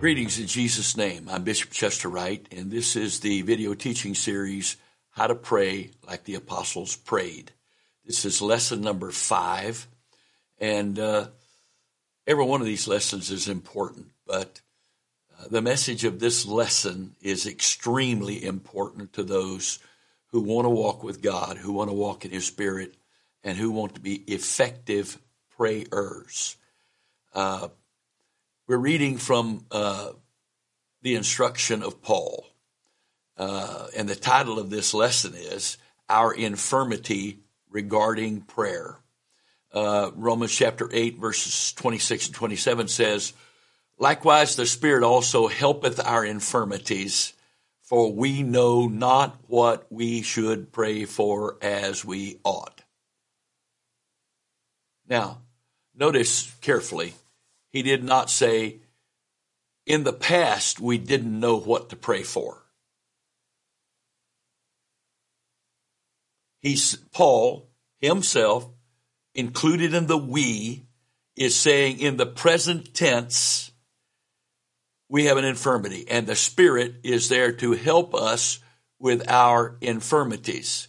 Greetings in Jesus' name. I'm Bishop Chester Wright, and this is the video teaching series, How to Pray Like the Apostles Prayed. This is lesson number five, and uh, every one of these lessons is important, but uh, the message of this lesson is extremely important to those who want to walk with God, who want to walk in His Spirit, and who want to be effective prayers. Uh, we're reading from uh, the instruction of Paul. Uh, and the title of this lesson is Our Infirmity Regarding Prayer. Uh, Romans chapter 8, verses 26 and 27 says, Likewise, the Spirit also helpeth our infirmities, for we know not what we should pray for as we ought. Now, notice carefully he did not say, in the past, we didn't know what to pray for. He's, Paul himself, included in the we, is saying in the present tense, we have an infirmity, and the Spirit is there to help us with our infirmities.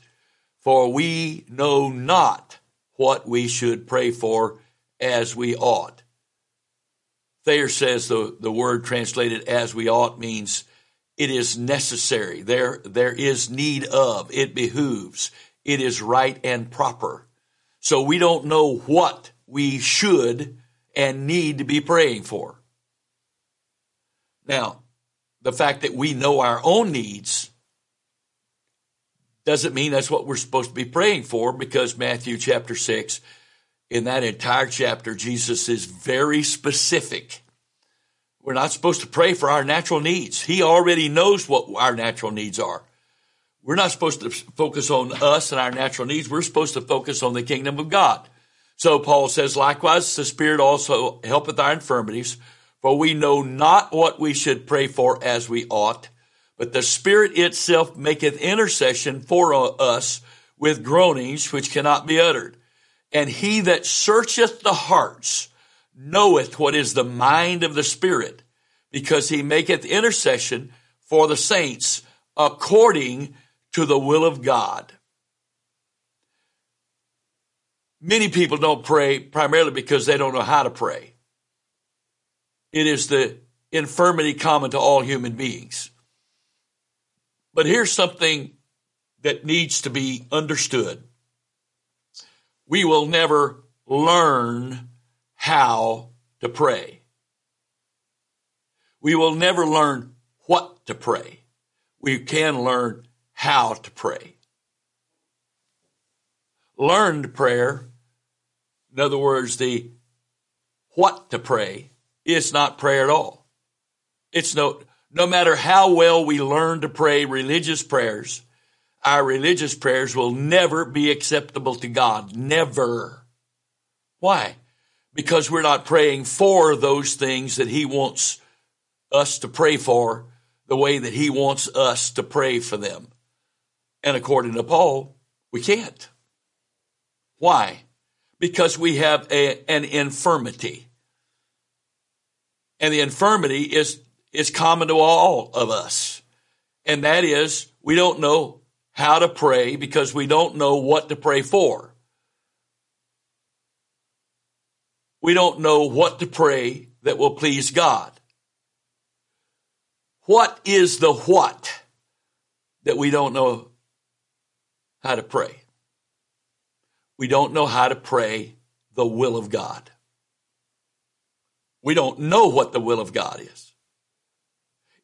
For we know not what we should pray for as we ought. Thayer says the, the word translated as we ought means it is necessary. There, there is need of, it behooves, it is right and proper. So we don't know what we should and need to be praying for. Now, the fact that we know our own needs doesn't mean that's what we're supposed to be praying for because Matthew chapter 6 in that entire chapter, Jesus is very specific. We're not supposed to pray for our natural needs. He already knows what our natural needs are. We're not supposed to focus on us and our natural needs. We're supposed to focus on the kingdom of God. So Paul says, likewise, the Spirit also helpeth our infirmities, for we know not what we should pray for as we ought, but the Spirit itself maketh intercession for us with groanings which cannot be uttered. And he that searcheth the hearts knoweth what is the mind of the Spirit, because he maketh intercession for the saints according to the will of God. Many people don't pray primarily because they don't know how to pray. It is the infirmity common to all human beings. But here's something that needs to be understood we will never learn how to pray. We will never learn what to pray. We can learn how to pray. Learned prayer, in other words, the what to pray, is not prayer at all. It's no, no matter how well we learn to pray religious prayers, our religious prayers will never be acceptable to God. Never. Why? Because we're not praying for those things that He wants us to pray for the way that He wants us to pray for them. And according to Paul, we can't. Why? Because we have a, an infirmity. And the infirmity is, is common to all of us. And that is, we don't know how to pray because we don't know what to pray for. We don't know what to pray that will please God. What is the what that we don't know how to pray? We don't know how to pray the will of God. We don't know what the will of God is.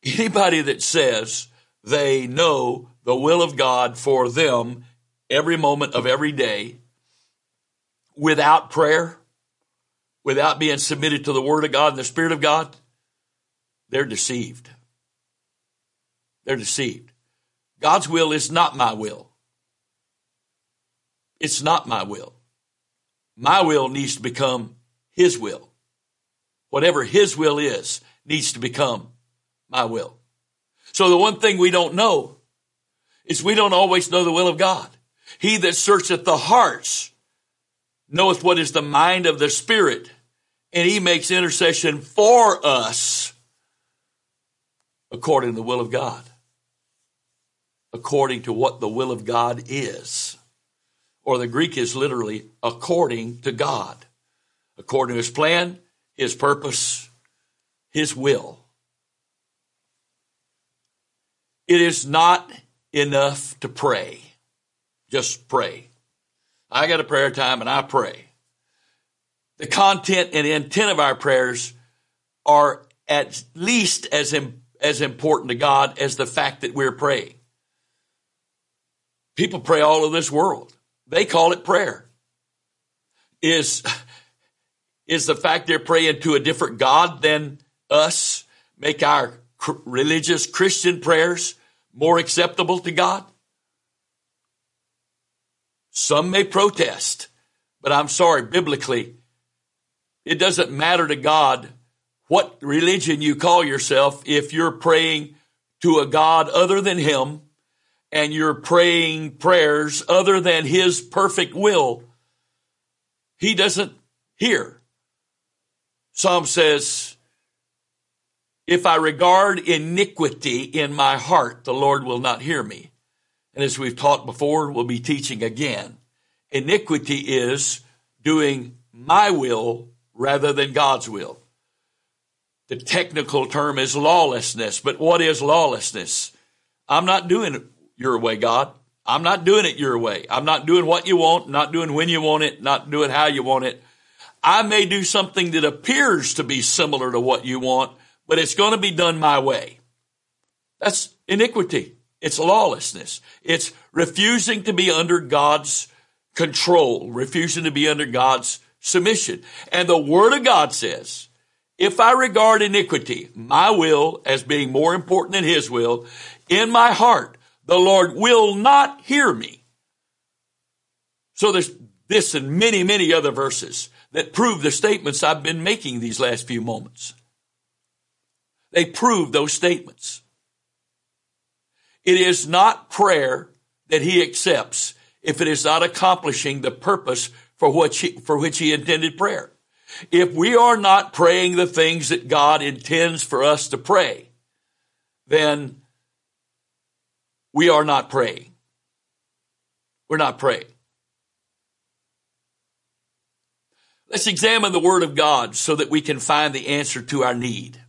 Anybody that says they know the will of God for them every moment of every day without prayer, without being submitted to the Word of God and the Spirit of God, they're deceived. They're deceived. God's will is not my will. It's not my will. My will needs to become His will. Whatever His will is needs to become my will. So the one thing we don't know is we don't always know the will of God. He that searcheth the hearts knoweth what is the mind of the Spirit, and he makes intercession for us according to the will of God, according to what the will of God is. Or the Greek is literally according to God, according to his plan, his purpose, his will. It is not enough to pray. Just pray. I got a prayer time and I pray. The content and intent of our prayers are at least as, as important to God as the fact that we're praying. People pray all over this world. They call it prayer. Is, is the fact they're praying to a different God than us make our religious Christian prayers more acceptable to God? Some may protest, but I'm sorry, biblically, it doesn't matter to God what religion you call yourself if you're praying to a God other than Him and you're praying prayers other than His perfect will. He doesn't hear. Psalm says, if I regard iniquity in my heart, the Lord will not hear me. And as we've taught before, we'll be teaching again. Iniquity is doing my will rather than God's will. The technical term is lawlessness, but what is lawlessness? I'm not doing it your way, God. I'm not doing it your way. I'm not doing what you want, not doing when you want it, not doing how you want it. I may do something that appears to be similar to what you want, but it's going to be done my way. That's iniquity. It's lawlessness. It's refusing to be under God's control, refusing to be under God's submission. And the Word of God says, if I regard iniquity, my will, as being more important than His will, in my heart, the Lord will not hear me. So there's this and many, many other verses that prove the statements I've been making these last few moments. They prove those statements. It is not prayer that he accepts if it is not accomplishing the purpose for which he, for which he intended prayer. If we are not praying the things that God intends for us to pray, then we are not praying. We're not praying. Let's examine the Word of God so that we can find the answer to our need.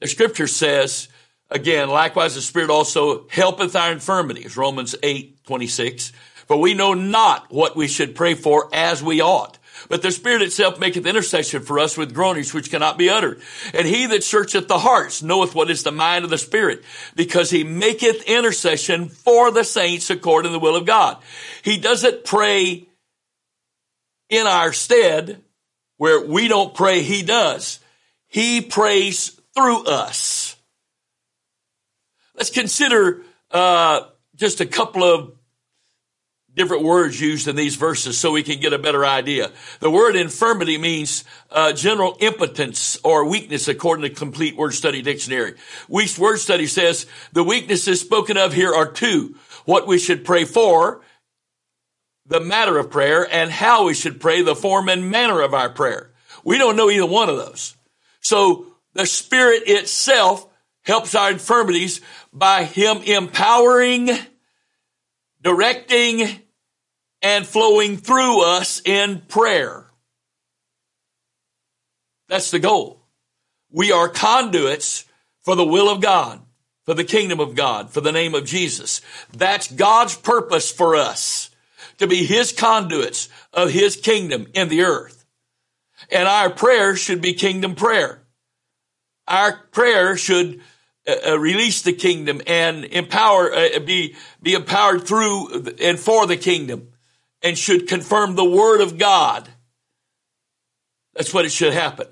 The scripture says, again, likewise the Spirit also helpeth our infirmities, Romans 8, 26. For we know not what we should pray for as we ought. But the Spirit itself maketh intercession for us with groanings which cannot be uttered. And he that searcheth the hearts knoweth what is the mind of the Spirit, because he maketh intercession for the saints according to the will of God. He doesn't pray in our stead where we don't pray, he does. He prays through us. Let's consider uh, just a couple of different words used in these verses so we can get a better idea. The word infirmity means uh, general impotence or weakness according to Complete Word Study Dictionary. Wuest's Word Study says the weaknesses spoken of here are two. What we should pray for, the matter of prayer, and how we should pray, the form and manner of our prayer. We don't know either one of those. So the Spirit itself helps our infirmities by Him empowering, directing, and flowing through us in prayer. That's the goal. We are conduits for the will of God, for the kingdom of God, for the name of Jesus. That's God's purpose for us to be His conduits of His kingdom in the earth. And our prayer should be kingdom prayer. Our prayer should uh, uh, release the kingdom and empower, uh, be, be empowered through and for the kingdom and should confirm the word of God. That's what it should happen.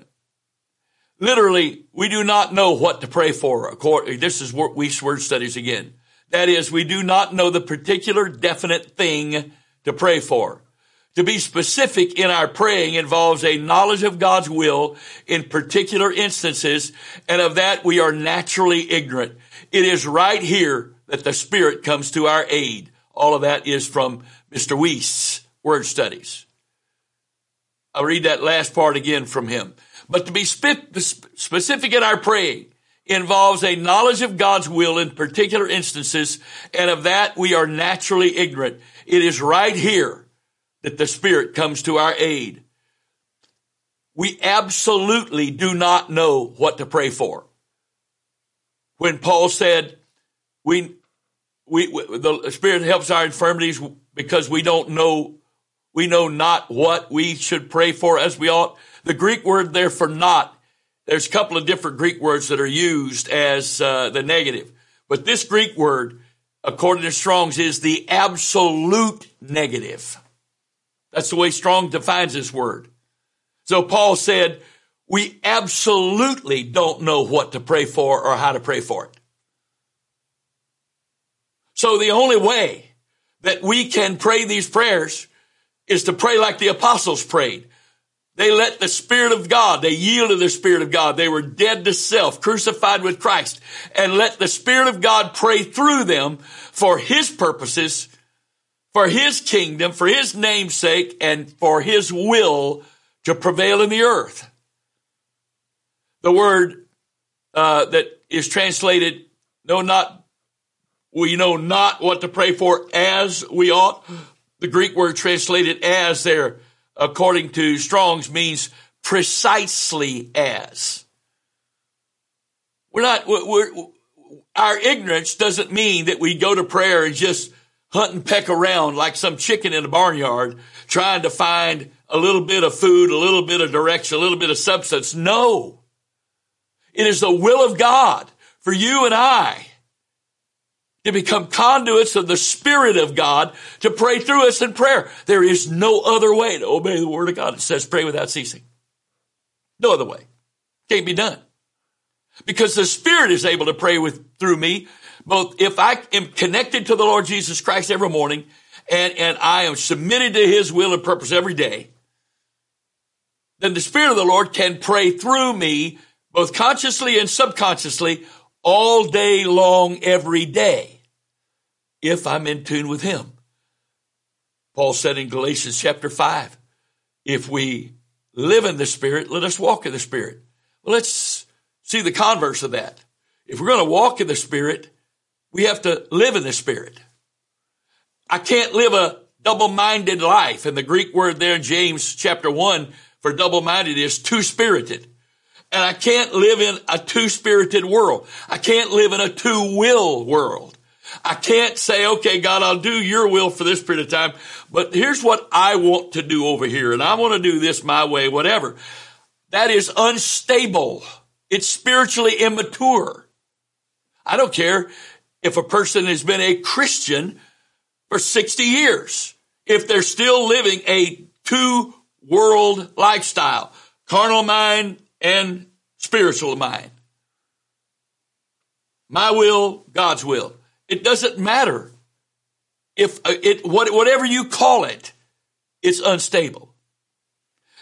Literally, we do not know what to pray for. According, This is Wuest word studies again. That is, we do not know the particular definite thing to pray for. To be specific in our praying involves a knowledge of God's will in particular instances, and of that we are naturally ignorant. It is right here that the Spirit comes to our aid. All of that is from Mr. Wuest's word studies. I'll read that last part again from him. But to be specific in our praying involves a knowledge of God's will in particular instances, and of that we are naturally ignorant. It is right here that the Spirit comes to our aid. We absolutely do not know what to pray for. When Paul said, we, we, the Spirit helps our infirmities because we don't know, we know not what we should pray for as we ought. The Greek word there for not there's a couple of different Greek words that are used as uh, the negative, but this Greek word, according to Strong's, is the absolute negative. That's the way Strong defines this word. So Paul said, we absolutely don't know what to pray for or how to pray for it. So the only way that we can pray these prayers is to pray like the apostles prayed. They let the Spirit of God, they yielded the Spirit of God. They were dead to self, crucified with Christ, and let the Spirit of God pray through them for His purposes, for His kingdom, for His namesake, and for His will to prevail in the earth. The word uh, that is translated, no, not, we know not what to pray for as we ought. The Greek word translated as there according to Strong's, means precisely as. We're not, we're, our ignorance doesn't mean that we go to prayer and just hunt and peck around like some chicken in a barnyard trying to find a little bit of food, a little bit of direction, a little bit of substance. No. It is the will of God for you and I to become conduits of the Spirit of God to pray through us in prayer. There is no other way to obey the Word of God. It says pray without ceasing. No other way. Can't be done. Because the Spirit is able to pray with, through me, both if I am connected to the Lord Jesus Christ every morning and, and I am submitted to His will and purpose every day, then the Spirit of the Lord can pray through me, both consciously and subconsciously, all day long, every day if I'm in tune with Him. Paul said in Galatians chapter 5, if we live in the Spirit, let us walk in the Spirit. Well, let's see the converse of that. If we're going to walk in the Spirit, we have to live in the Spirit. I can't live a double-minded life. And the Greek word there in James chapter 1 for double-minded is two-spirited. And I can't live in a two-spirited world. I can't live in a two-will world. I can't say, okay, God, I'll do your will for this period of time, but here's what I want to do over here, and I want to do this my way, whatever. That is unstable. It's spiritually immature. I don't care if a person has been a Christian for 60 years, if they're still living a two world lifestyle, carnal mind and spiritual mind. My will, God's will. It doesn't matter if uh, it, whatever you call it, it's unstable.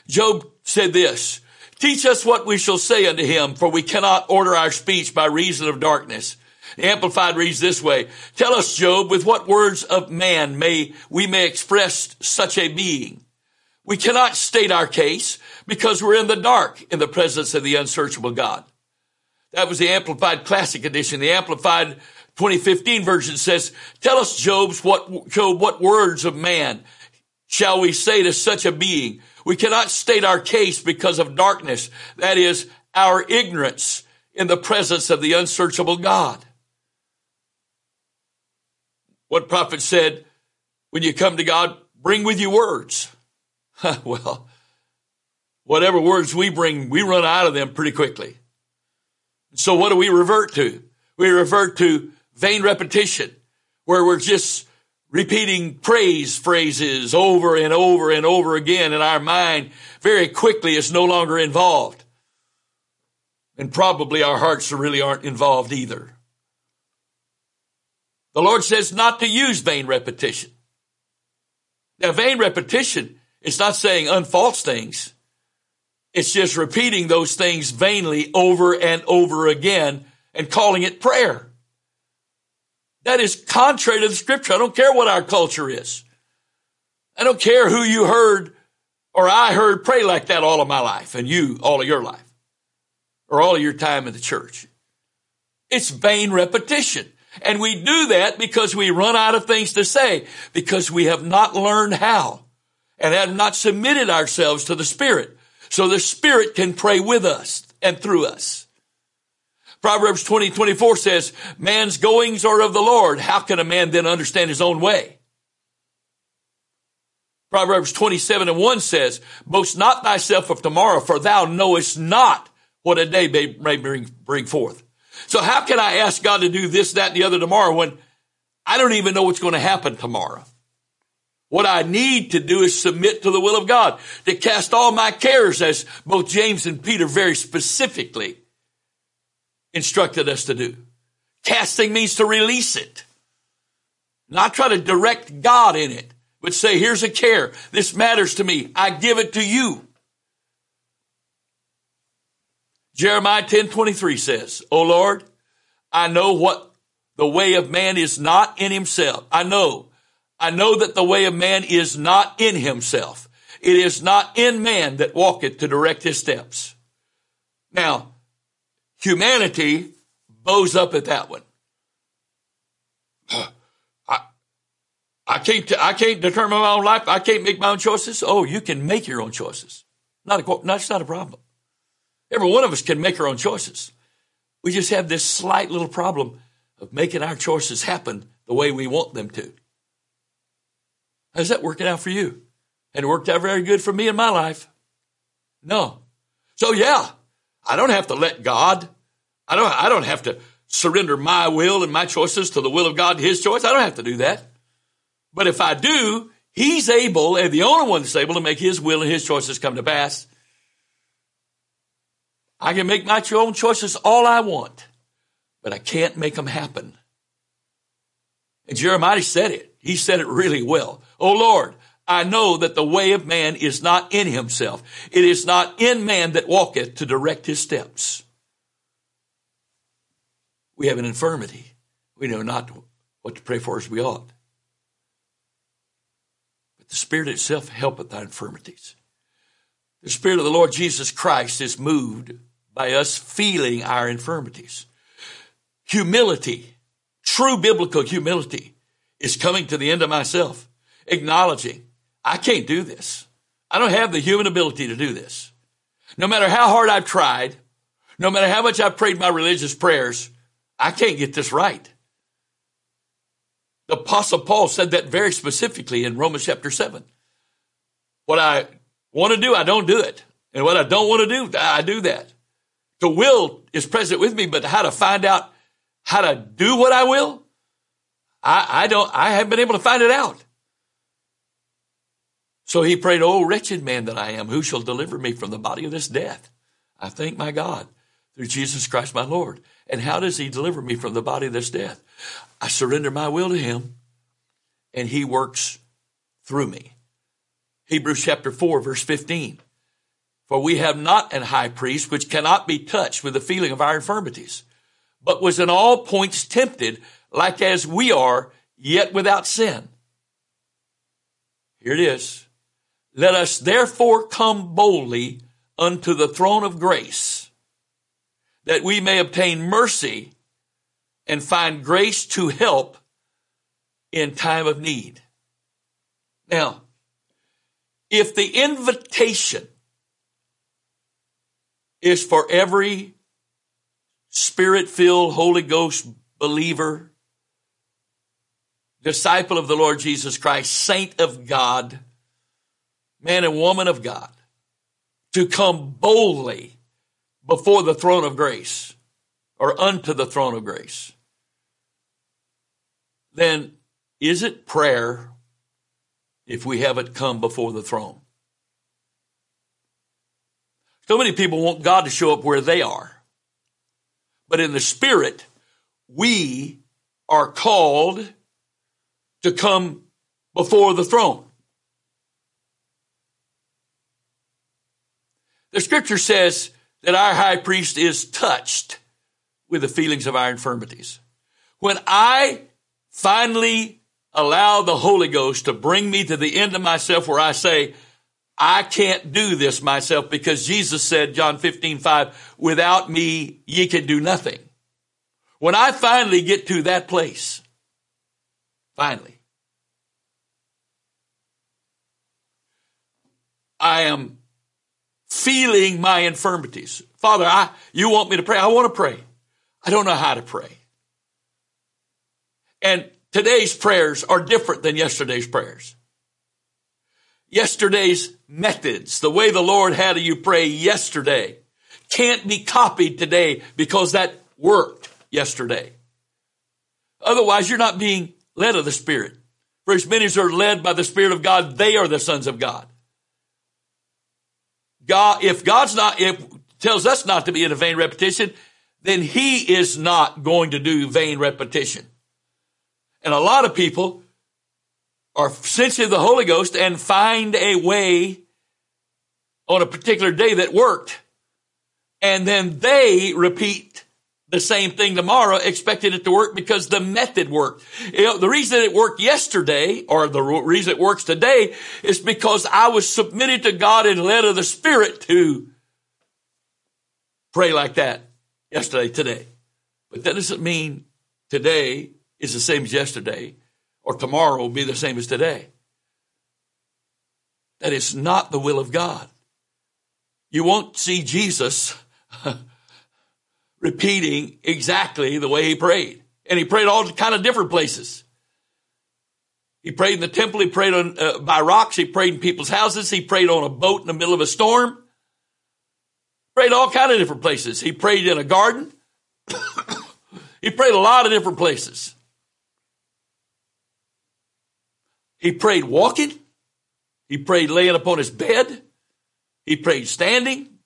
Job said this, teach us what we shall say unto him, for we cannot order our speech by reason of darkness. The Amplified reads this way, tell us, Job, with what words of man may, we may express such a being. We cannot state our case because we're in the dark in the presence of the unsearchable God. That was the Amplified Classic Edition. The Amplified 2015 version says, tell us, Job's what, Job, what words of man shall we say to such a being? We cannot state our case because of darkness. That is our ignorance in the presence of the unsearchable God. What prophet said, when you come to God, bring with you words. well, whatever words we bring, we run out of them pretty quickly. So what do we revert to? We revert to vain repetition, where we're just repeating praise phrases over and over and over again, in our mind very quickly is no longer involved. And probably our hearts really aren't involved either. The Lord says not to use vain repetition. Now, vain repetition is not saying unfalse things. It's just repeating those things vainly over and over again and calling it prayer. That is contrary to the scripture. I don't care what our culture is. I don't care who you heard or I heard pray like that all of my life and you all of your life or all of your time in the church. It's vain repetition. And we do that because we run out of things to say, because we have not learned how and have not submitted ourselves to the Spirit. So the Spirit can pray with us and through us. Proverbs 20, 24 says, man's goings are of the Lord. How can a man then understand his own way? Proverbs 27 and 1 says, boast not thyself of tomorrow, for thou knowest not what a day may, bring, bring forth. So how can I ask God to do this, that, and the other tomorrow when I don't even know what's going to happen tomorrow? What I need to do is submit to the will of God, to cast all my cares as both James and Peter very specifically instructed us to do. Casting means to release it. Not try to direct God in it, but say, here's a care. This matters to me. I give it to you. Jeremiah 10 23 says, O Lord, I know what the way of man is not in himself. I know. I know that the way of man is not in himself. It is not in man that walketh to direct his steps. Now, humanity bows up at that one. I, I can't, I can't determine my own life. I can't make my own choices. Oh, you can make your own choices. Not a, that's not a problem. Every one of us can make our own choices. We just have this slight little problem of making our choices happen the way we want them to. How's that working out for you? And it worked out very good for me in my life. No. So yeah, I don't have to let God. I don't, I don't have to surrender my will and my choices to the will of God, His choice. I don't have to do that. But if I do, He's able and the only one that's able to make His will and His choices come to pass. I can make my own choices all I want, but I can't make them happen. And Jeremiah said it. He said it really well. Oh Lord, I know that the way of man is not in himself. It is not in man that walketh to direct his steps. We have an infirmity. We know not what to pray for as we ought. But the Spirit itself helpeth our infirmities. The Spirit of the Lord Jesus Christ is moved by us feeling our infirmities. Humility, true biblical humility, is coming to the end of myself, acknowledging I can't do this. I don't have the human ability to do this. No matter how hard I've tried, no matter how much I've prayed my religious prayers, I can't get this right. The apostle Paul said that very specifically in Romans chapter seven. What I want to do, I don't do it. And what I don't want to do, I do that. The will is present with me, but how to find out how to do what I will, I, I don't, I haven't been able to find it out. So he prayed, Oh, wretched man that I am, who shall deliver me from the body of this death? I thank my God through Jesus Christ my Lord. And how does he deliver me from the body of this death? I surrender my will to him and he works through me. Hebrews chapter 4 verse 15. For we have not an high priest which cannot be touched with the feeling of our infirmities, but was in all points tempted like as we are, yet without sin. Here it is. Let us therefore come boldly unto the throne of grace, that we may obtain mercy and find grace to help in time of need. Now, if the invitation is for every spirit filled Holy Ghost believer, disciple of the Lord Jesus Christ, saint of God, man and woman of God, to come boldly before the throne of grace or unto the throne of grace, then is it prayer if we haven't come before the throne? So many people want God to show up where they are. But in the spirit, we are called to come before the throne. The scripture says that our high priest is touched with the feelings of our infirmities. When I finally allow the Holy Ghost to bring me to the end of myself where I say, I can't do this myself because Jesus said, John 15, 5, without me, ye can do nothing. When I finally get to that place, finally, I am feeling my infirmities. Father, I, you want me to pray? I want to pray. I don't know how to pray. And today's prayers are different than yesterday's prayers. Yesterday's methods, the way the Lord had you pray yesterday, can't be copied today because that worked yesterday. Otherwise, you're not being led of the Spirit. For as many as are led by the Spirit of God, they are the sons of God. God, if God's not, if tells us not to be in a vain repetition, then he is not going to do vain repetition. And a lot of people are sensitive to the Holy Ghost and find a way on a particular day that worked. And then they repeat the same thing tomorrow, expecting it to work because the method worked. You know, the reason it worked yesterday or the reason it works today is because I was submitted to God and led of the Spirit to pray like that yesterday, today. But that doesn't mean today is the same as yesterday or tomorrow will be the same as today. That is not the will of God. You won't see Jesus repeating exactly the way he prayed. And he prayed all kind of different places. He prayed in the temple. He prayed on, uh, by rocks. He prayed in people's houses. He prayed on a boat in the middle of a storm. Prayed all kind of different places. He prayed in a garden. he prayed a lot of different places. He prayed walking. He prayed laying upon his bed. He prayed standing.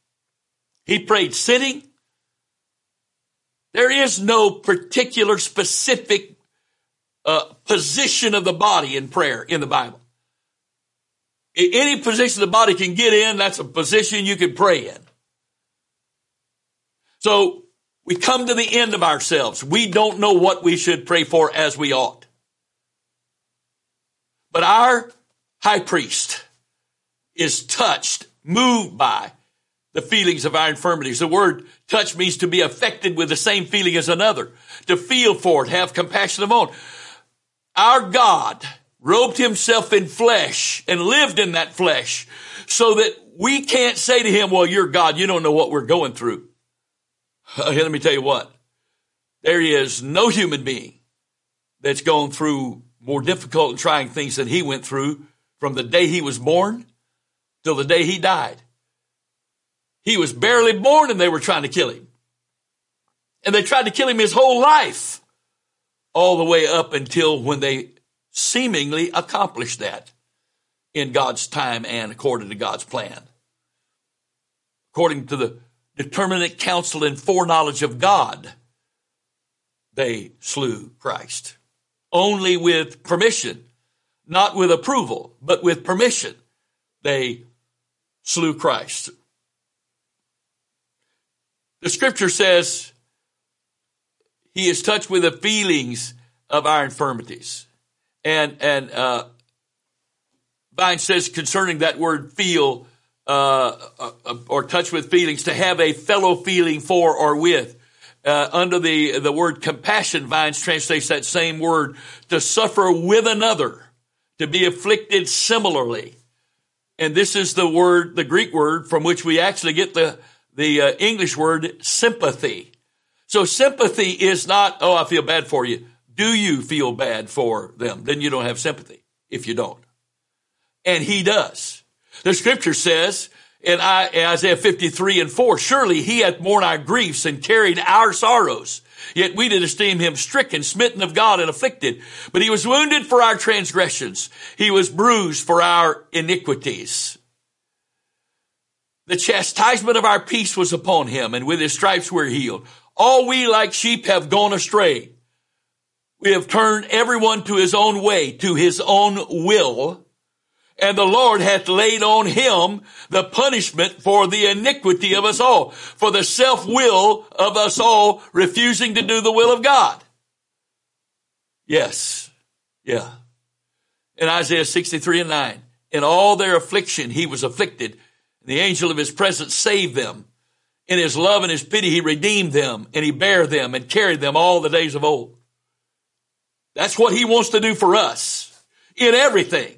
He prayed sitting. There is no particular specific uh, position of the body in prayer in the Bible. Any position the body can get in, that's a position you can pray in. So we come to the end of ourselves. We don't know what we should pray for as we ought. But our high priest is touched, moved by the feelings of our infirmities. The word touch means to be affected with the same feeling as another, to feel for it, have compassion upon. Our God robed himself in flesh and lived in that flesh so that we can't say to him, well, you're God. You don't know what we're going through. Uh, let me tell you what. There is no human being that's gone through more difficult and trying things than he went through from the day he was born till the day he died. He was barely born and they were trying to kill him. And they tried to kill him his whole life, all the way up until when they seemingly accomplished that in God's time and according to God's plan. According to the determinate counsel and foreknowledge of God, they slew Christ. Only with permission, not with approval, but with permission, they slew Christ. The scripture says he is touched with the feelings of our infirmities. And, and, uh, Vine says concerning that word feel, uh, uh, or touch with feelings, to have a fellow feeling for or with. Uh, under the, the word compassion, Vines translates that same word to suffer with another, to be afflicted similarly. And this is the word, the Greek word from which we actually get the, the uh, English word sympathy. So sympathy is not, oh, I feel bad for you. Do you feel bad for them? Then you don't have sympathy if you don't. And he does. The scripture says in Isaiah 53 and 4, surely he hath borne our griefs and carried our sorrows. Yet we did esteem him stricken, smitten of God and afflicted. But he was wounded for our transgressions. He was bruised for our iniquities. The chastisement of our peace was upon him, and with his stripes we're healed. All we like sheep have gone astray. We have turned everyone to his own way, to his own will. And the Lord hath laid on him the punishment for the iniquity of us all, for the self-will of us all refusing to do the will of God. Yes. Yeah. In Isaiah 63 and 9, in all their affliction he was afflicted, and the angel of his presence saved them. In his love and his pity, he redeemed them and he bare them and carried them all the days of old. That's what he wants to do for us in everything.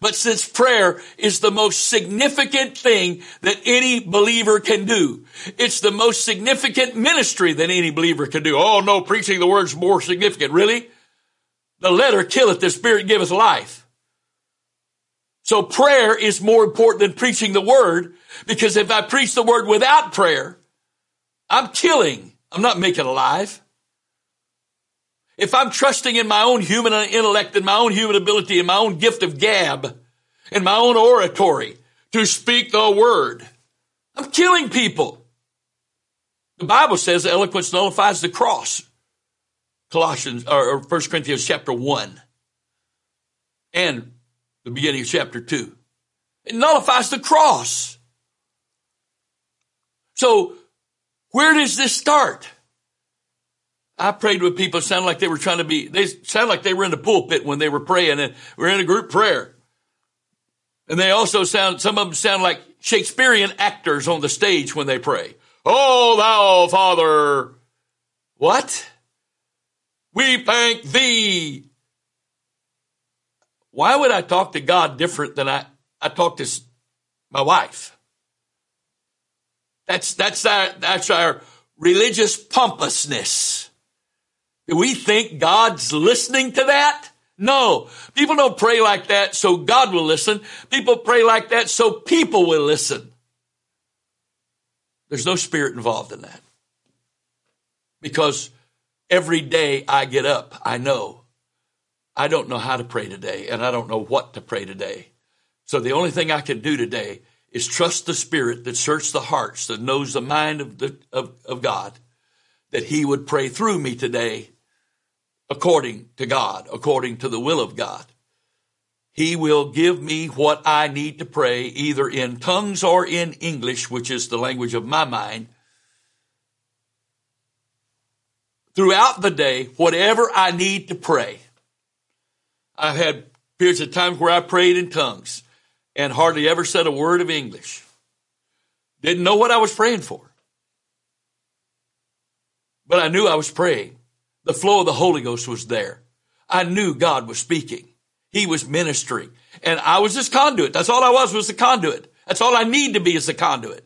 But since prayer is the most significant thing that any believer can do, it's the most significant ministry that any believer can do. Oh no, preaching the word's more significant. Really? The letter killeth, the spirit giveth life. So prayer is more important than preaching the word because if I preach the word without prayer, I'm killing. I'm not making alive. If I'm trusting in my own human intellect and my own human ability and my own gift of gab and my own oratory to speak the word, I'm killing people. The Bible says eloquence nullifies the cross. Colossians or 1 Corinthians chapter 1 and the beginning of chapter 2. It nullifies the cross. So where does this start? I prayed with people sounded like they were trying to be, they sound like they were in the pulpit when they were praying and we're in a group prayer. And they also sound, some of them sound like Shakespearean actors on the stage when they pray. Oh, thou Father. What? We thank thee. Why would I talk to God different than I, I talk to my wife? That's, that's our, that's our religious pompousness. We think God's listening to that? No. People don't pray like that so God will listen. People pray like that so people will listen. There's no spirit involved in that. Because every day I get up, I know I don't know how to pray today and I don't know what to pray today. So the only thing I can do today is trust the spirit that searches the hearts, that knows the mind of, the, of, of God, that he would pray through me today according to God, according to the will of God. He will give me what I need to pray either in tongues or in English, which is the language of my mind. Throughout the day, whatever I need to pray. I've had periods of times where I prayed in tongues and hardly ever said a word of English. Didn't know what I was praying for. But I knew I was praying. The flow of the Holy Ghost was there. I knew God was speaking. He was ministering. And I was his conduit. That's all I was, was the conduit. That's all I need to be is the conduit.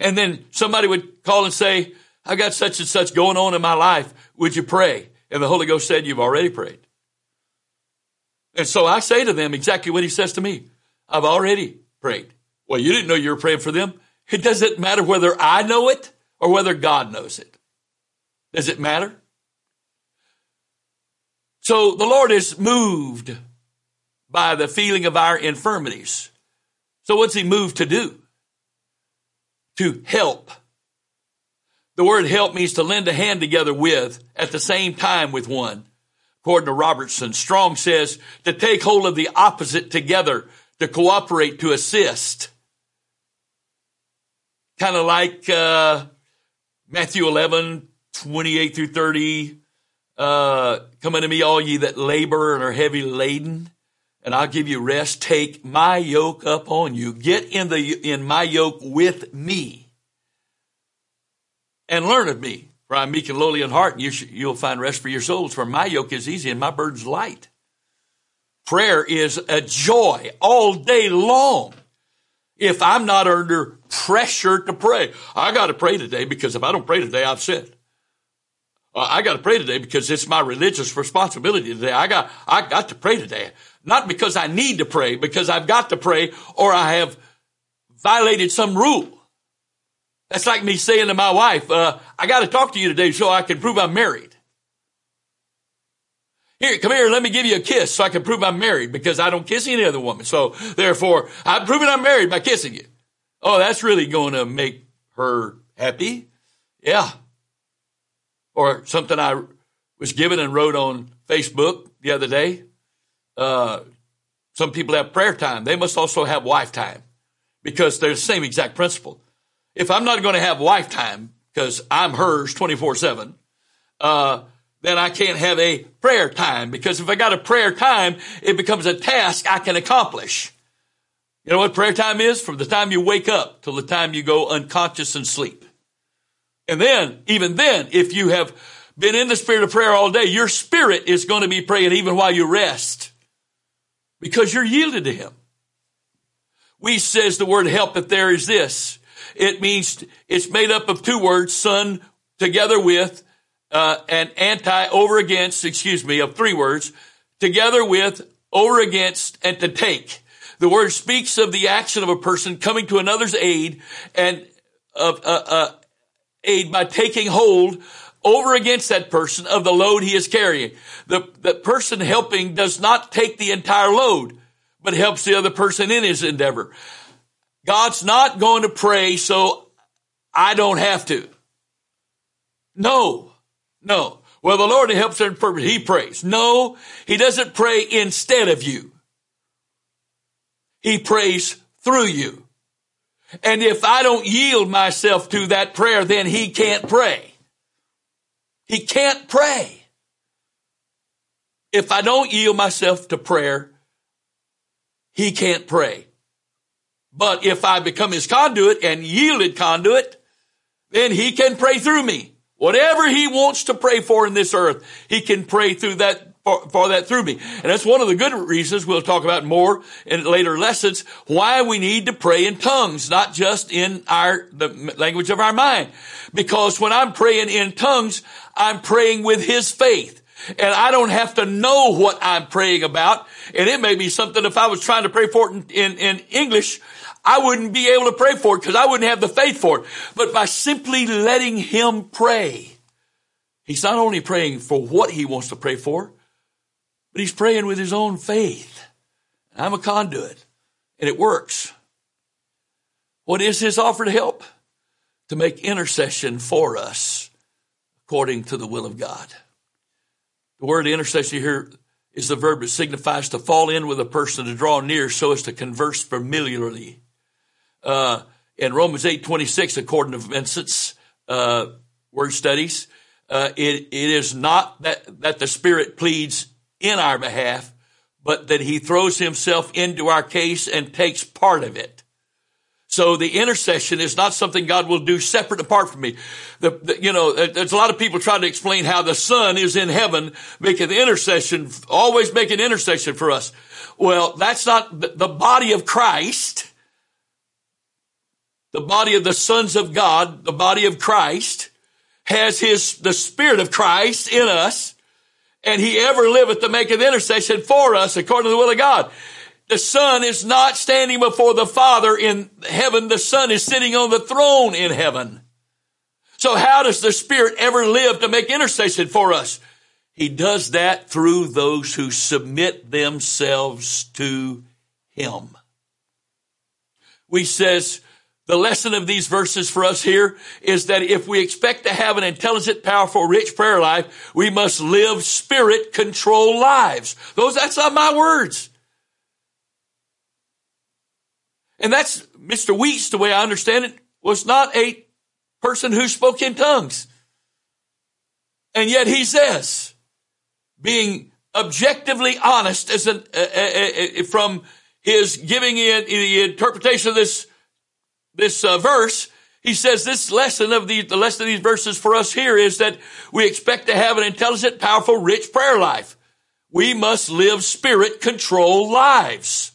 And then somebody would call and say, I've got such and such going on in my life. Would you pray? And the Holy Ghost said, you've already prayed. And so I say to them exactly what he says to me. I've already prayed. Well, you didn't know you were praying for them. It doesn't matter whether I know it or whether God knows it. Does it matter? So the Lord is moved by the feeling of our infirmities. So what's he moved to do? To help. The word help means to lend a hand together with at the same time with one. According to Robertson, Strong says to take hold of the opposite together, to cooperate, to assist. Kind of like uh, Matthew 11, 28 through 30, uh, come unto me, all ye that labor and are heavy laden, and I'll give you rest. Take my yoke up on you. Get in the, in my yoke with me and learn of me. For I'm meek and lowly in heart, and you sh- you'll find rest for your souls. For my yoke is easy and my burden's light. Prayer is a joy all day long. If I'm not under pressure to pray, I got to pray today because if I don't pray today, I've sinned. Uh, I got to pray today because it's my religious responsibility today. I got, I got to pray today. Not because I need to pray, because I've got to pray or I have violated some rule. That's like me saying to my wife, uh, I got to talk to you today so I can prove I'm married. Here, come here, let me give you a kiss so I can prove I'm married because I don't kiss any other woman. So therefore, I'm proving I'm married by kissing you. Oh, that's really going to make her happy. Yeah or something I was given and wrote on Facebook the other day. Uh, some people have prayer time. They must also have wife time because they're the same exact principle. If I'm not going to have wife time because I'm hers 24 seven, uh, then I can't have a prayer time because if I got a prayer time, it becomes a task I can accomplish. You know what prayer time is? From the time you wake up till the time you go unconscious and sleep. And then, even then, if you have been in the spirit of prayer all day, your spirit is going to be praying even while you rest because you're yielded to him. Wuest says the word help if there is this. It means it's made up of two words, sun together with, uh, and anti over against, excuse me, of three words, together with, over against, and to take. The word speaks of the action of a person coming to another's aid and of uh, uh, aid by taking hold over against that person of the load he is carrying. The, the person helping does not take the entire load, but helps the other person in his endeavor. God's not going to pray so I don't have to. No, no. Well, the Lord helps in purpose. He prays. No, he doesn't pray instead of you. He prays through you. And if I don't yield myself to that prayer, then he can't pray. He can't pray. If I don't yield myself to prayer, he can't pray. But if I become his conduit and yielded conduit, then he can pray through me. Whatever he wants to pray for in this earth, he can pray through that for, for, that through me. And that's one of the good reasons we'll talk about more in later lessons, why we need to pray in tongues, not just in our, the language of our mind. Because when I'm praying in tongues, I'm praying with his faith. And I don't have to know what I'm praying about. And it may be something if I was trying to pray for it in, in, in English, I wouldn't be able to pray for it because I wouldn't have the faith for it. But by simply letting him pray, he's not only praying for what he wants to pray for, but he's praying with his own faith. I'm a conduit and it works. What is his offer to help? To make intercession for us according to the will of God. The word intercession here is the verb that signifies to fall in with a person, to draw near so as to converse familiarly. Uh, in Romans 8 26, according to Vincent's uh, word studies, uh, it, it is not that, that the Spirit pleads in our behalf, but that he throws himself into our case and takes part of it. So the intercession is not something God will do separate apart from me. The, the, you know, there's a lot of people trying to explain how the Son is in heaven making intercession, always making intercession for us. Well, that's not the body of Christ. The body of the sons of God, the body of Christ has his, the spirit of Christ in us and he ever liveth to make an intercession for us according to the will of God. The Son is not standing before the Father in heaven. The Son is sitting on the throne in heaven. So how does the Spirit ever live to make intercession for us? He does that through those who submit themselves to Him. Wuest says, the lesson of these verses for us here is that if we expect to have an intelligent, powerful, rich prayer life, we must live spirit controlled lives. Those, that's not my words. And that's Mr. Wuest, the way I understand it, was not a person who spoke in tongues. And yet he says, being objectively honest as an, uh, uh, uh, from his giving it the interpretation of this this uh, verse, he says this lesson of the, the lesson of these verses for us here is that we expect to have an intelligent, powerful, rich prayer life. We must live spirit controlled lives.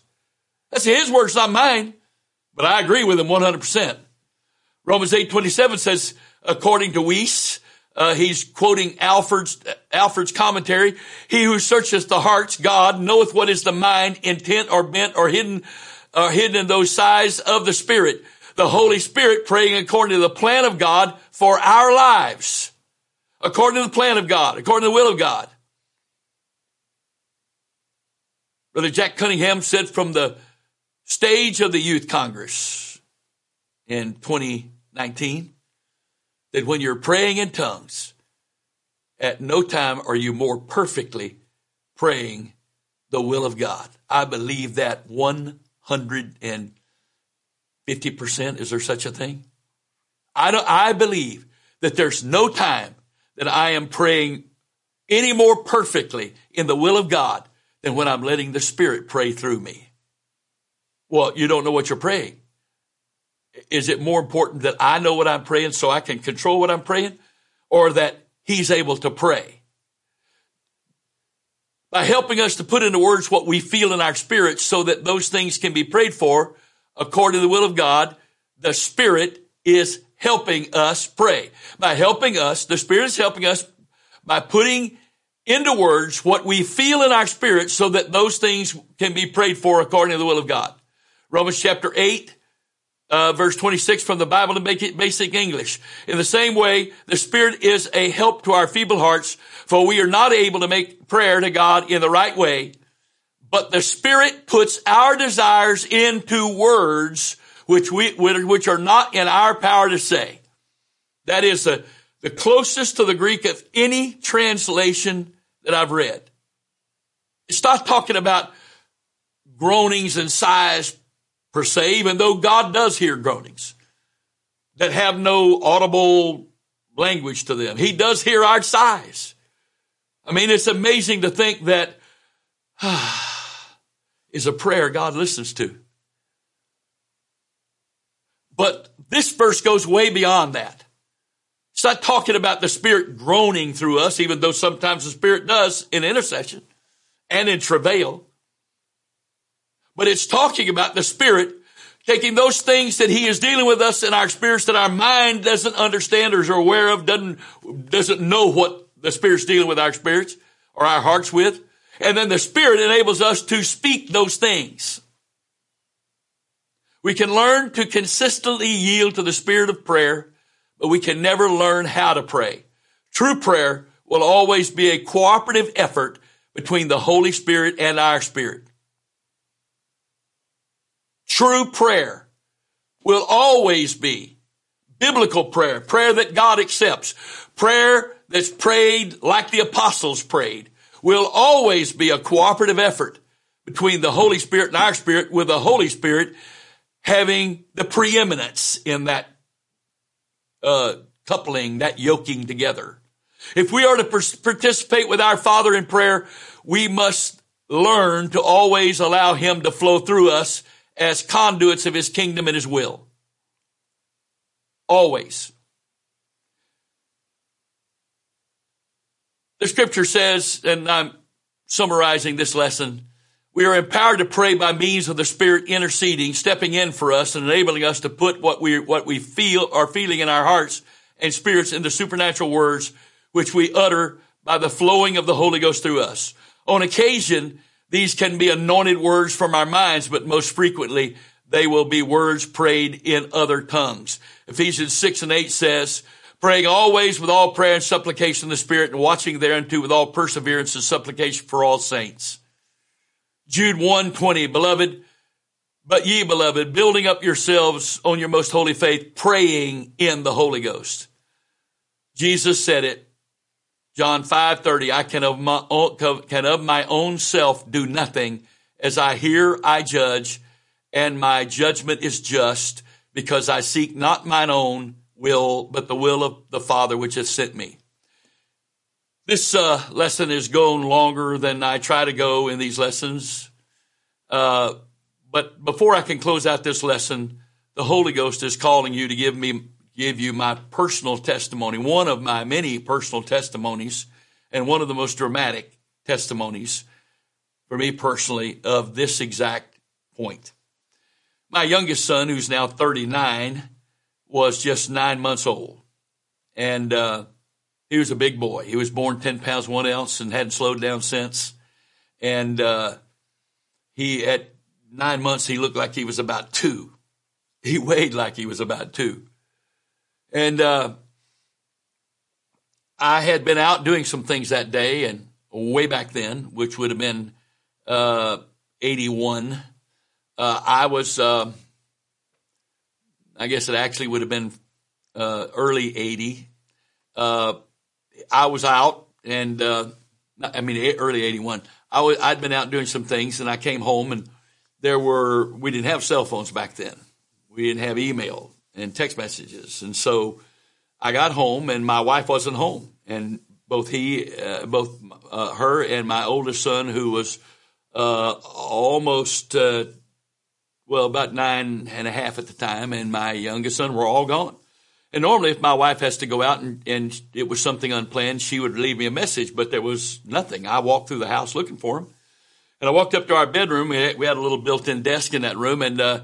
That's his words, not mine. But I agree with him 100%. Romans 8, 27 says, according to Wuest, uh, he's quoting Alfred's, Alford's commentary. He who searcheth the hearts, God, knoweth what is the mind, intent, or bent, or hidden, or hidden in those sighs of the Spirit the Holy Spirit praying according to the plan of God for our lives. According to the plan of God, according to the will of God. Brother Jack Cunningham said from the stage of the Youth Congress in 2019 that when you're praying in tongues, at no time are you more perfectly praying the will of God. I believe that 100 and 50%? Is there such a thing? I don't, I believe that there's no time that I am praying any more perfectly in the will of God than when I'm letting the Spirit pray through me. Well, you don't know what you're praying. is it more important that I know what I'm praying so I can control what I'm praying or that he's able to pray? By helping us to put into words what we feel in our spirit so that those things can be prayed for according to the will of God, the Spirit is helping us pray. By helping us, the Spirit is helping us by putting into words what we feel in our spirit so that those things can be prayed for according to the will of God. Romans chapter 8, uh, verse 26 from the Bible in basic English. In the same way, the Spirit is a help to our feeble hearts, for we are not able to make prayer to God in the right way, but the Spirit puts our desires into words which we, which are not in our power to say. That is the, the closest to the Greek of any translation that I've read. It's not talking about groanings and sighs per se, even though God does hear groanings that have no audible language to them. He does hear our sighs. I mean, it's amazing to think that ah, is a prayer God listens to. But this verse goes way beyond that. It's not talking about the Spirit groaning through us, even though sometimes the Spirit does in intercession and in travail. But it's talking about the Spirit taking those things that He is dealing with us in our spirits that our mind doesn't understand or is aware of, doesn't, doesn't know what the Spirit's dealing with our spirits or our hearts with. And then the Spirit enables us to speak those things. We can learn to consistently yield to the Spirit of prayer, but we can never learn how to pray. True prayer will always be a cooperative effort between the Holy Spirit and our spirit. True prayer will always be biblical prayer, prayer that God accepts, prayer that's prayed like the apostles prayed, will always be a cooperative effort between the Holy Spirit and our spirit with the Holy Spirit having the preeminence in that uh, coupling, that yoking together. If we are to participate with our Father in prayer, we must learn to always allow Him to flow through us as conduits of his kingdom and his will. Always. The scripture says, and I'm summarizing this lesson, we are empowered to pray by means of the Spirit interceding, stepping in for us and enabling us to put what we, what we feel, are feeling in our hearts and spirits into supernatural words, which we utter by the flowing of the Holy Ghost through us. On occasion, these can be anointed words from our minds, but most frequently they will be words prayed in other tongues. Ephesians 6 and 8 says, praying always with all prayer and supplication in the Spirit and watching thereunto with all perseverance and supplication for all saints. Jude 1 20, beloved, but ye beloved, building up yourselves on your most holy faith, praying in the Holy Ghost. Jesus said it John 5:30 I can of my own, can of my own self do nothing as I hear I judge and my judgment is just because I seek not mine own will but the will of the Father which has sent me. This uh, lesson is going longer than I try to go in these lessons. Uh, but before I can close out this lesson, the Holy Ghost is calling you to give me give you my personal testimony, one of my many personal testimonies, and one of the most dramatic testimonies for me personally of this exact point. My youngest son, who's now 39, was just nine months old. And uh, he was a big boy. He was born 10 pounds, one ounce, and hadn't slowed down since. And uh, he, at nine months, he looked like he was about two. He weighed like he was about two. And uh, I had been out doing some things that day and way back then, which would have been uh, 81. Uh, I was, uh, I guess it actually would have been uh, early 80. Uh, I was out and, I mean, early 81. I was, I'd been out doing some things and I came home and there were, we didn't have cell phones back then. We didn't have email and text messages. And so I got home and my wife wasn't home. And both he, uh, both uh, her and my oldest son, who was uh, almost uh, well, about nine and a half at the time, and my youngest son were all gone. And normally, if my wife has to go out and, and it was something unplanned, she would leave me a message, but there was nothing. I walked through the house looking for him. And I walked up to our bedroom. We had, we had a little built in desk in that room, and uh,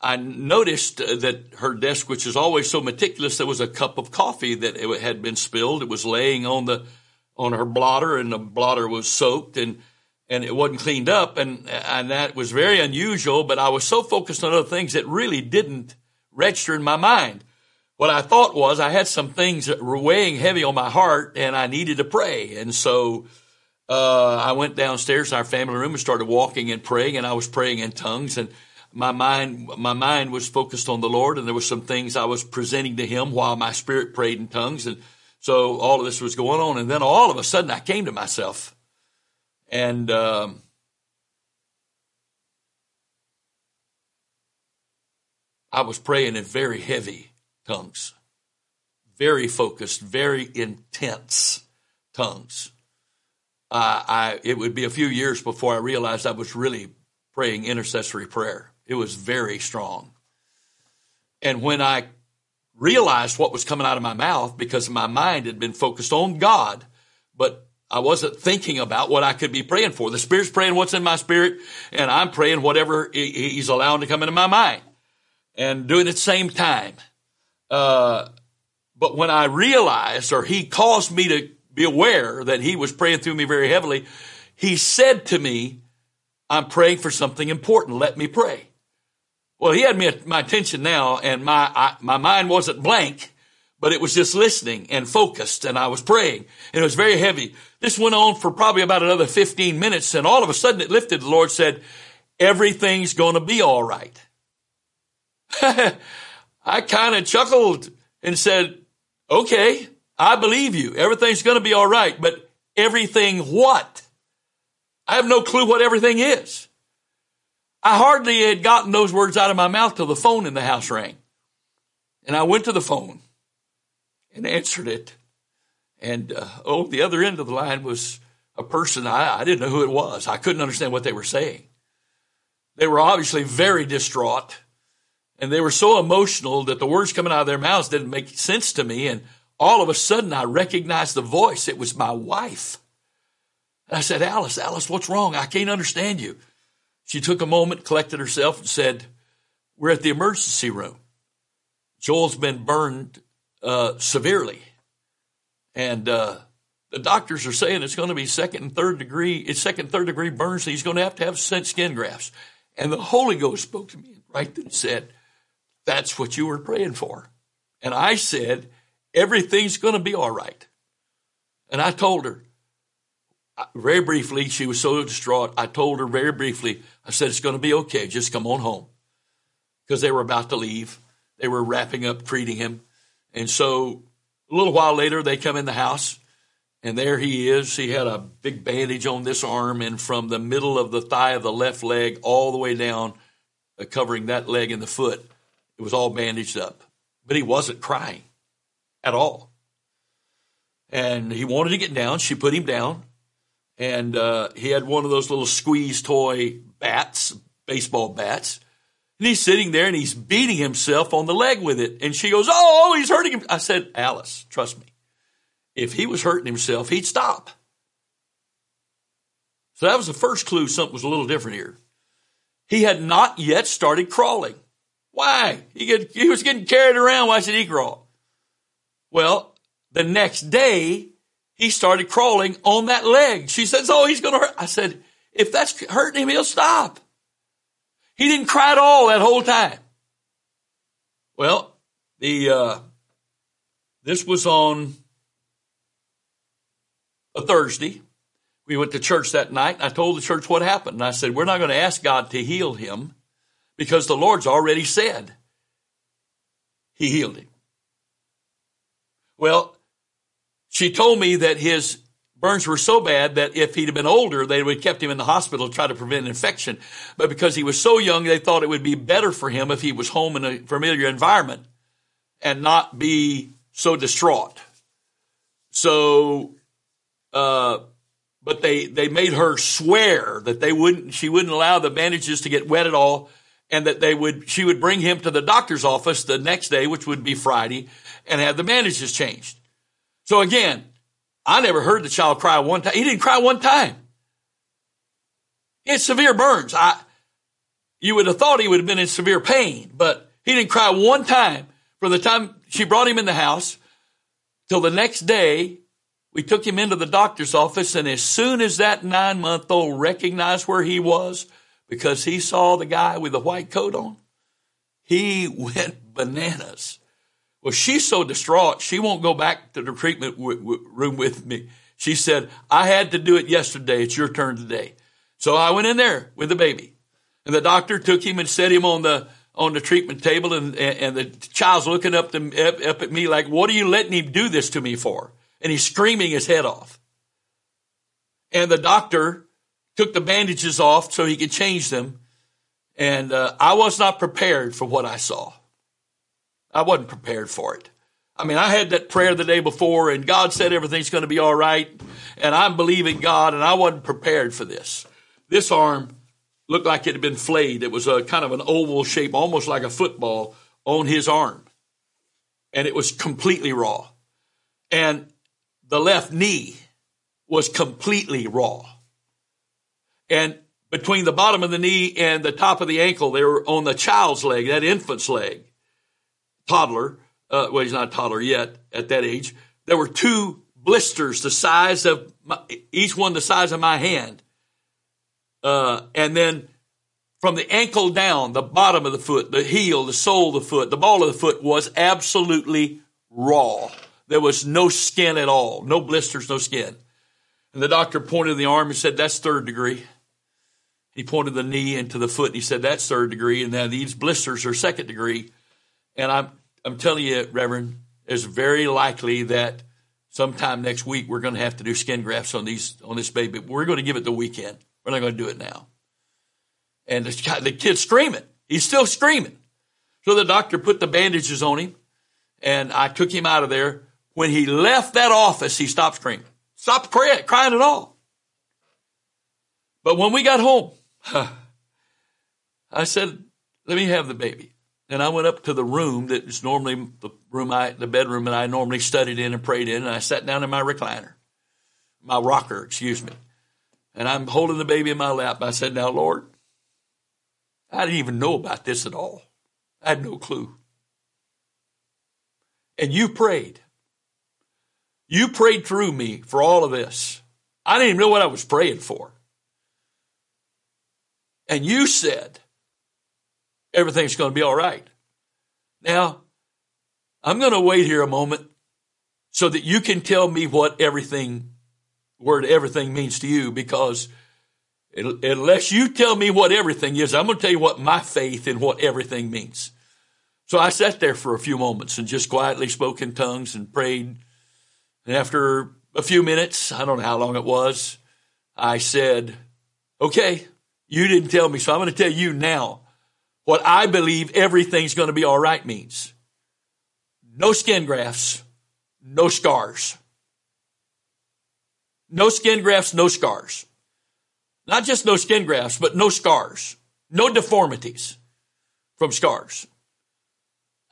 I noticed that her desk, which is always so meticulous, there was a cup of coffee that it had been spilled. It was laying on the on her blotter, and the blotter was soaked, and and it wasn't cleaned up, and and that was very unusual. But I was so focused on other things that really didn't register in my mind. What I thought was I had some things that were weighing heavy on my heart, and I needed to pray, and so. Uh, I went downstairs in our family room and started walking and praying, and I was praying in tongues, and my mind my mind was focused on the Lord, and there were some things I was presenting to Him while my spirit prayed in tongues, and so all of this was going on, and then all of a sudden I came to myself, and um, I was praying in very heavy tongues, very focused, very intense tongues. Uh, I it would be a few years before I realized I was really praying intercessory prayer. It was very strong. And when I realized what was coming out of my mouth because my mind had been focused on God, but I wasn't thinking about what I could be praying for. The Spirit's praying what's in my spirit, and I'm praying whatever He's allowing to come into my mind and doing it at the same time. Uh, but when I realized, or He caused me to be aware that He was praying through me very heavily, He said to me, I'm praying for something important. Let me pray. Well, he had me my attention now, and my I, my mind wasn't blank, but it was just listening and focused, and I was praying, and it was very heavy. This went on for probably about another 15 minutes, and all of a sudden it lifted. The Lord said, "Everything's going to be all right." I kind of chuckled and said, "Okay, I believe you. Everything's going to be all right, but everything what?" I have no clue what everything is. I hardly had gotten those words out of my mouth till the phone in the house rang. And I went to the phone and answered it. And uh, oh, the other end of the line was a person I, I didn't know who it was. I couldn't understand what they were saying. They were obviously very distraught and they were so emotional that the words coming out of their mouths didn't make sense to me. And all of a sudden I recognized the voice. It was my wife. And I said, Alice, Alice, what's wrong? I can't understand you. She took a moment, collected herself, and said, We're at the emergency room. Joel's been burned uh, severely. And uh, the doctors are saying it's going to be second and third degree, it's second, third degree burns. So he's going to have to have skin grafts. And the Holy Ghost spoke to me right then and said, That's what you were praying for. And I said, Everything's going to be all right. And I told her, very briefly, she was so distraught. I told her very briefly, I said, it's going to be okay. Just come on home. Because they were about to leave. They were wrapping up treating him. And so a little while later, they come in the house and there he is. He had a big bandage on this arm and from the middle of the thigh of the left leg all the way down, uh, covering that leg and the foot. It was all bandaged up. But he wasn't crying at all. And he wanted to get down. She put him down and uh, he had one of those little squeeze toy bats, baseball bats. And he's sitting there and he's beating himself on the leg with it. And she goes, oh, he's hurting him. I said, Alice, trust me. If he was hurting himself, he'd stop. So that was the first clue something was a little different here. He had not yet started crawling. Why? He, get, he was getting carried around. Why should he crawl? Well, the next day, he started crawling on that leg. She says, Oh, he's going to hurt. I said, If that's hurting him, he'll stop. He didn't cry at all that whole time. Well, the, uh, this was on a Thursday. We went to church that night and I told the church what happened. And I said, We're not going to ask God to heal him because the Lord's already said he healed him. Well, she told me that his burns were so bad that if he'd been older, they would have kept him in the hospital to try to prevent infection. But because he was so young, they thought it would be better for him if he was home in a familiar environment and not be so distraught. So, uh, but they, they made her swear that they wouldn't, she wouldn't allow the bandages to get wet at all. and that they would, she would bring him to the doctor's office the next day, which would be Friday, and have the bandages changed. So again, I never heard the child cry one time. He didn't cry one time. He had severe burns. I, you would have thought he would have been in severe pain, but he didn't cry one time from the time she brought him in the house till the next day. We took him into the doctor's office, and as soon as that nine month old recognized where he was, because he saw the guy with the white coat on, he went bananas. Well, she's so distraught, she won't go back to the treatment w- w- room with me. She said, I had to do it yesterday. It's your turn today. So I went in there with the baby and the doctor took him and set him on the, on the treatment table and, and the child's looking up, to, up, up at me like, what are you letting him do this to me for? And he's screaming his head off. And the doctor took the bandages off so he could change them. And uh, I was not prepared for what I saw. I wasn't prepared for it. I mean, I had that prayer the day before and God said everything's going to be all right. And I'm believing God and I wasn't prepared for this. This arm looked like it had been flayed. It was a kind of an oval shape, almost like a football on his arm. And it was completely raw. And the left knee was completely raw. And between the bottom of the knee and the top of the ankle, they were on the child's leg, that infant's leg toddler, uh, well, he's not a toddler yet at that age. There were two blisters the size of my, each one the size of my hand. Uh, and then from the ankle down, the bottom of the foot, the heel, the sole of the foot, the ball of the foot was absolutely raw. There was no skin at all, no blisters, no skin. And the doctor pointed the arm and said, that's third degree. He pointed the knee into the foot and he said, that's third degree. And now these blisters are second degree. And I'm, I'm telling you, Reverend, it's very likely that sometime next week we're going to have to do skin grafts on these, on this baby. We're going to give it the weekend. We're not going to do it now. And the, the kid's screaming. He's still screaming. So the doctor put the bandages on him and I took him out of there. When he left that office, he stopped screaming, stopped crying, crying at all. But when we got home, I said, let me have the baby. And I went up to the room that is normally the room I, the bedroom that I normally studied in and prayed in. And I sat down in my recliner, my rocker, excuse me. And I'm holding the baby in my lap. I said, now, Lord, I didn't even know about this at all. I had no clue. And you prayed. You prayed through me for all of this. I didn't even know what I was praying for. And you said, everything's going to be all right. Now, I'm going to wait here a moment so that you can tell me what everything, word everything means to you because unless you tell me what everything is, I'm going to tell you what my faith in what everything means. So I sat there for a few moments and just quietly spoke in tongues and prayed. And after a few minutes, I don't know how long it was, I said, okay, you didn't tell me, so I'm going to tell you now what I believe everything's going to be all right means. No skin grafts, no scars. No skin grafts, no scars. Not just no skin grafts, but no scars. No deformities from scars.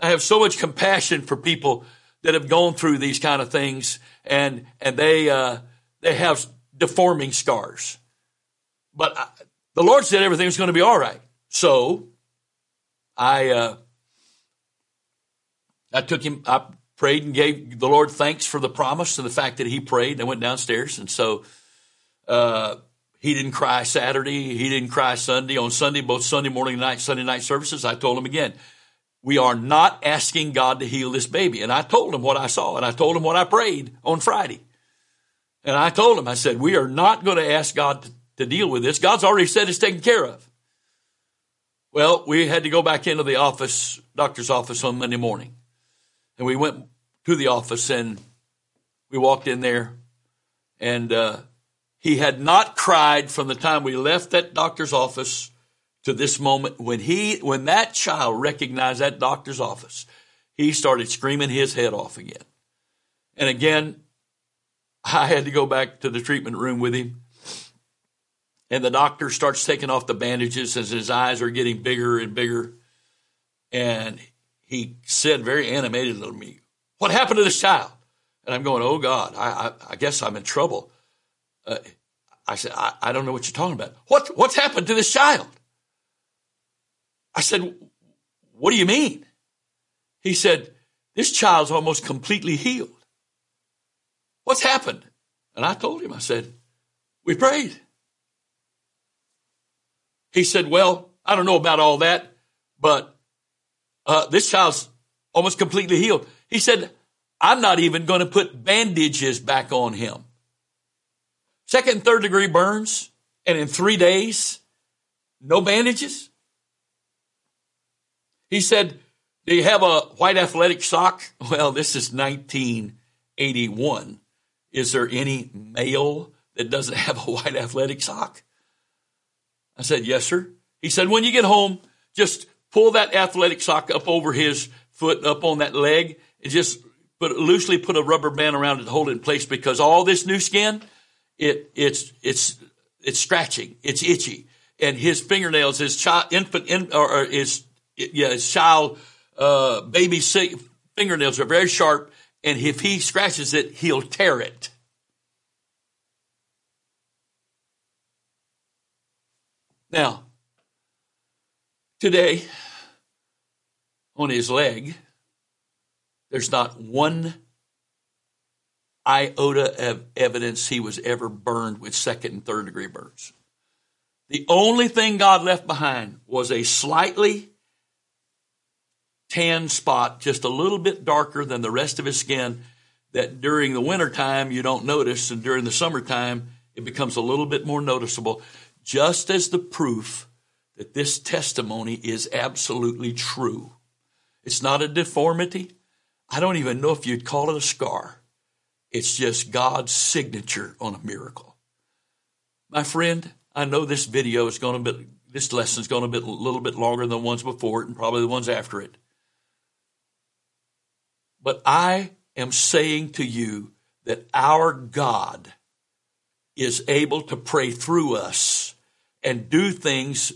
I have so much compassion for people that have gone through these kind of things and, and they, uh, they have deforming scars. But I, the Lord said everything's going to be all right. So I, uh, I took him, I prayed and gave the Lord thanks for the promise and the fact that he prayed and I went downstairs. And so, uh, he didn't cry Saturday. He didn't cry Sunday. On Sunday, both Sunday morning and night, Sunday night services, I told him again, we are not asking God to heal this baby. And I told him what I saw and I told him what I prayed on Friday. And I told him, I said, we are not going to ask God to, to deal with this. God's already said it's taken care of. Well, we had to go back into the office, doctor's office on Monday morning. And we went to the office and we walked in there and, uh, he had not cried from the time we left that doctor's office to this moment when he, when that child recognized that doctor's office, he started screaming his head off again. And again, I had to go back to the treatment room with him And the doctor starts taking off the bandages as his eyes are getting bigger and bigger. And he said very animatedly to me, What happened to this child? And I'm going, Oh God, I, I, I guess I'm in trouble. Uh, I said, I, I don't know what you're talking about. What, what's happened to this child? I said, What do you mean? He said, This child's almost completely healed. What's happened? And I told him, I said, We prayed. He said, Well, I don't know about all that, but uh, this child's almost completely healed. He said, I'm not even going to put bandages back on him. Second and third degree burns, and in three days, no bandages. He said, Do you have a white athletic sock? Well, this is 1981. Is there any male that doesn't have a white athletic sock? I said, Yes, sir. He said, When you get home, just pull that athletic sock up over his foot, up on that leg, and just put loosely put a rubber band around it to hold it in place because all this new skin, it it's it's it's scratching, it's itchy, and his fingernails, his child infant in, or, his yeah his child uh, baby fingernails are very sharp, and if he scratches it, he'll tear it. Now, today, on his leg, there's not one iota of evidence he was ever burned with second and third degree burns. The only thing God left behind was a slightly tan spot, just a little bit darker than the rest of his skin, that during the wintertime you don't notice, and during the summertime it becomes a little bit more noticeable, just as the proof that this testimony is absolutely true. It's not a deformity. I don't even know if you'd call it a scar. It's just God's signature on a miracle. My friend, I know this video is going to be, this lesson is going to be a little bit longer than the ones before it and probably the ones after it. But I am saying to you that our God is able to pray through us and do things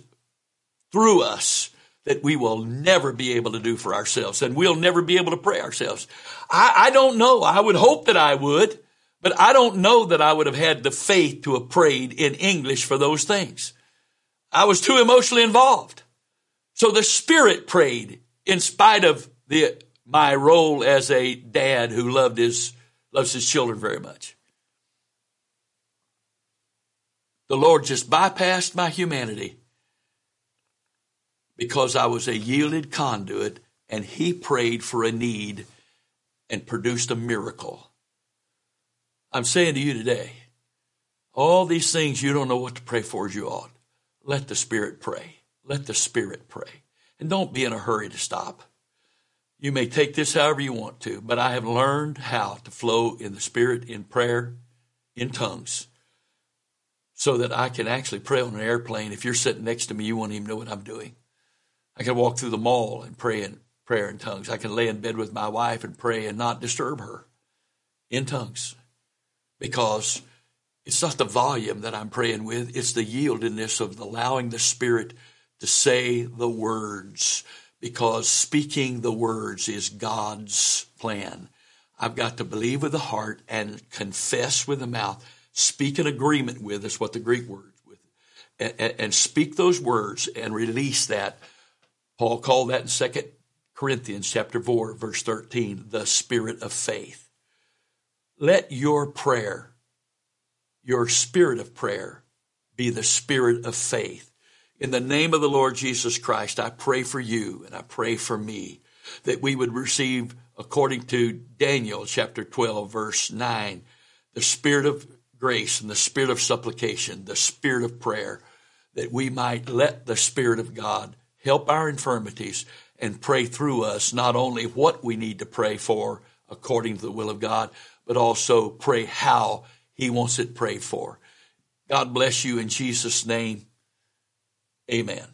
through us that we will never be able to do for ourselves and we'll never be able to pray ourselves. I, I don't know. I would hope that I would, but I don't know that I would have had the faith to have prayed in English for those things. I was too emotionally involved. So the Spirit prayed in spite of the, my role as a dad who loved his, loves his children very much. The Lord just bypassed my humanity because I was a yielded conduit and he prayed for a need and produced a miracle. I'm saying to you today, all these things you don't know what to pray for as you ought. Let the Spirit pray. Let the Spirit pray. And don't be in a hurry to stop. You may take this however you want to, but I have learned how to flow in the Spirit in prayer, in tongues, so that I can actually pray on an airplane. If you're sitting next to me, you won't even know what I'm doing. I can walk through the mall and pray in prayer in tongues. I can lay in bed with my wife and pray and not disturb her in tongues because it's not the volume that I'm praying with, it's the yieldedness of allowing the Spirit to say the words because speaking the words is God's plan. I've got to believe with the heart and confess with the mouth, speak an agreement with is what the Greek word with, and, and speak those words and release that Paul called that in Second Corinthians chapter 4, verse 13, the spirit of faith. Let your prayer, your spirit of prayer, be the spirit of faith. In the name of the Lord Jesus Christ, I pray for you and I pray for me that we would receive, according to Daniel chapter 12, verse 9, the spirit of grace and the spirit of supplication, the spirit of prayer, that we might let the Spirit of God help our infirmities, and pray through us not only what we need to pray for according to the will of God, but also pray how He wants it prayed for. God bless you in Jesus' name. Amen.